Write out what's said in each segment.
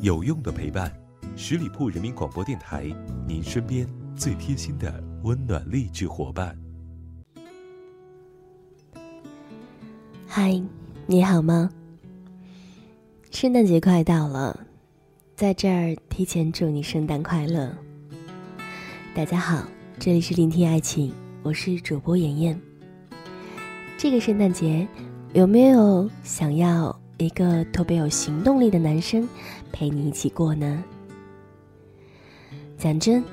有用的陪伴，十里铺人民广播电台，您身边最贴心的温暖励志伙伴。嗨，你好吗？圣诞节快到了，在这儿提前祝你圣诞快乐。大家好，这里是聆听爱情，我是主播妍妍。这个圣诞节有没有想要？一个特别有行动力的男生陪你一起过呢。讲真，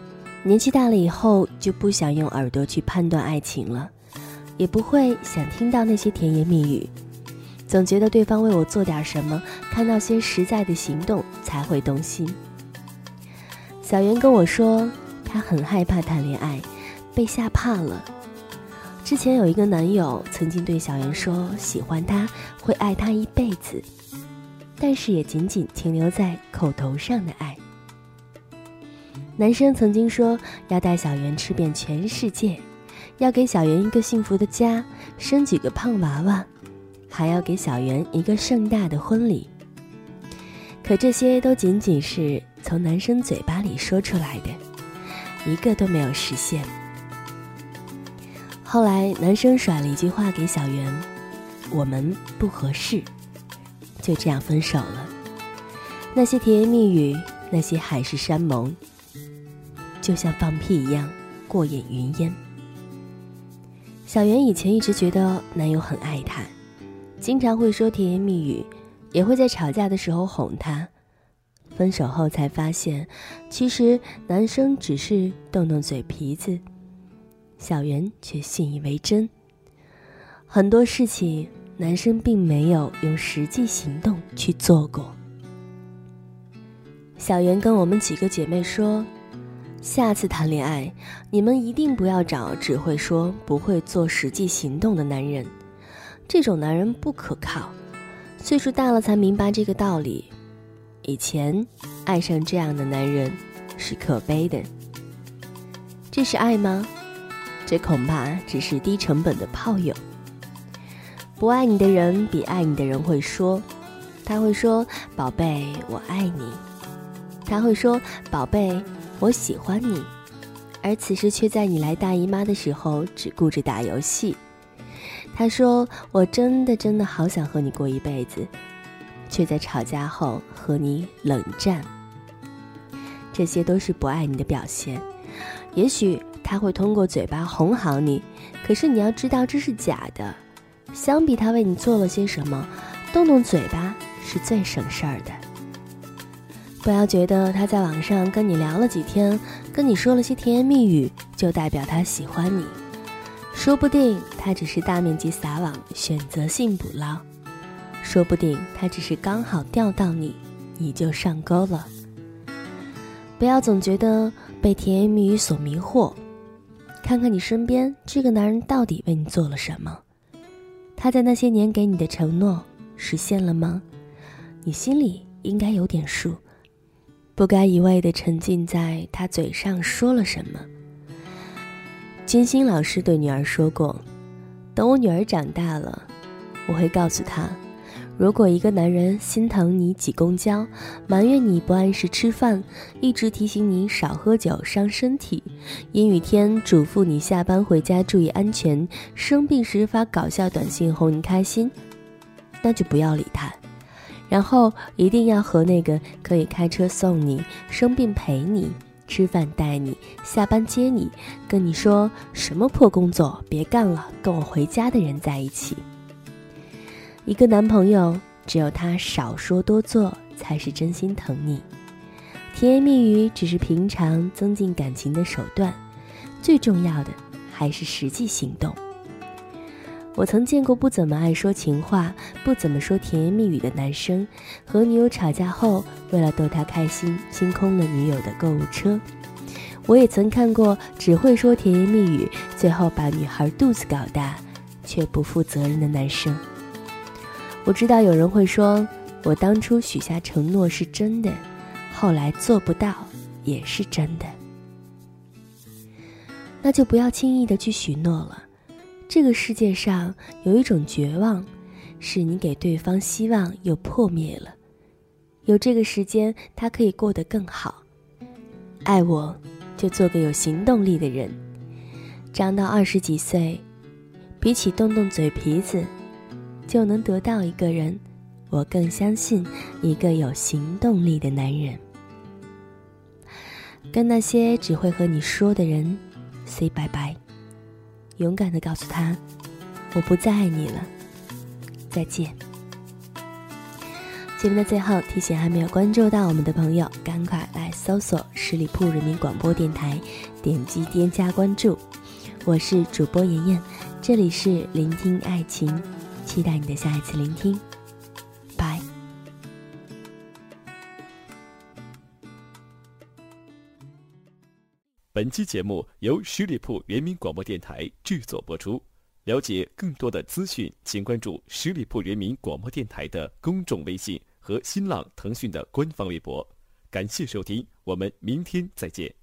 年纪大了以后就不想用耳朵去判断爱情了，也不会想听到那些甜言蜜语，总觉得对方为我做点什么，看到些实在的行动才会动心。小袁跟我说，他很害怕谈恋爱，被吓怕了。之前有一个男友曾经对小袁说喜欢她，会爱她一辈子，但是也仅仅停留在口头上的爱。男生曾经说要带小袁吃遍全世界，要给小袁一个幸福的家，生几个胖娃娃，还要给小袁一个盛大的婚礼。可这些都仅仅是从男生嘴巴里说出来的，一个都没有实现。后来，男生甩了一句话给小袁：“我们不合适。”就这样分手了。那些甜言蜜语，那些海誓山盟，就像放屁一样过眼云烟。小袁以前一直觉得男友很爱她，经常会说甜言蜜语，也会在吵架的时候哄她。分手后才发现，其实男生只是动动嘴皮子。小袁却信以为真。很多事情，男生并没有用实际行动去做过。小袁跟我们几个姐妹说：“下次谈恋爱，你们一定不要找只会说不会做实际行动的男人，这种男人不可靠。岁数大了才明白这个道理，以前爱上这样的男人是可悲的。这是爱吗？”这恐怕只是低成本的炮友。不爱你的人比爱你的人会说，他会说：“宝贝，我爱你。”他会说：“宝贝，我喜欢你。”而此时却在你来大姨妈的时候只顾着打游戏。他说：“我真的真的好想和你过一辈子。”却在吵架后和你冷战。这些都是不爱你的表现。也许。他会通过嘴巴哄好你，可是你要知道这是假的。相比他为你做了些什么，动动嘴巴是最省事儿的。不要觉得他在网上跟你聊了几天，跟你说了些甜言蜜语，就代表他喜欢你。说不定他只是大面积撒网，选择性捕捞；说不定他只是刚好钓到你，你就上钩了。不要总觉得被甜言蜜语所迷惑。看看你身边这个男人到底为你做了什么？他在那些年给你的承诺实现了吗？你心里应该有点数，不该一味的沉浸在他嘴上说了什么。金星老师对女儿说过：“等我女儿长大了，我会告诉她。”如果一个男人心疼你挤公交，埋怨你不按时吃饭，一直提醒你少喝酒伤身体，阴雨天嘱咐你下班回家注意安全，生病时发搞笑短信哄你开心，那就不要理他。然后一定要和那个可以开车送你、生病陪你、吃饭带你、下班接你、跟你说什么破工作别干了，跟我回家的人在一起。一个男朋友，只有他少说多做，才是真心疼你。甜言蜜语只是平常增进感情的手段，最重要的还是实际行动。我曾见过不怎么爱说情话、不怎么说甜言蜜语的男生，和女友吵架后，为了逗她开心，清空了女友的购物车。我也曾看过只会说甜言蜜语，最后把女孩肚子搞大，却不负责任的男生。我知道有人会说，我当初许下承诺是真的，后来做不到也是真的。那就不要轻易的去许诺了。这个世界上有一种绝望，是你给对方希望又破灭了，有这个时间，他可以过得更好。爱我，就做个有行动力的人。长到二十几岁，比起动动嘴皮子，就能得到一个人，我更相信一个有行动力的男人。跟那些只会和你说的人，say 拜拜。勇敢的告诉他，我不再爱你了，再见。节目的最后，提醒还没有关注到我们的朋友，赶快来搜索十里铺人民广播电台，点击添加关注。我是主播妍妍，这里是聆听爱情，期待你的下一次聆听。拜。本期节目由十里铺人民广播电台制作播出。了解更多的资讯，请关注十里铺人民广播电台的公众微信。和新浪、腾讯的官方微博，感谢收听，我们明天再见。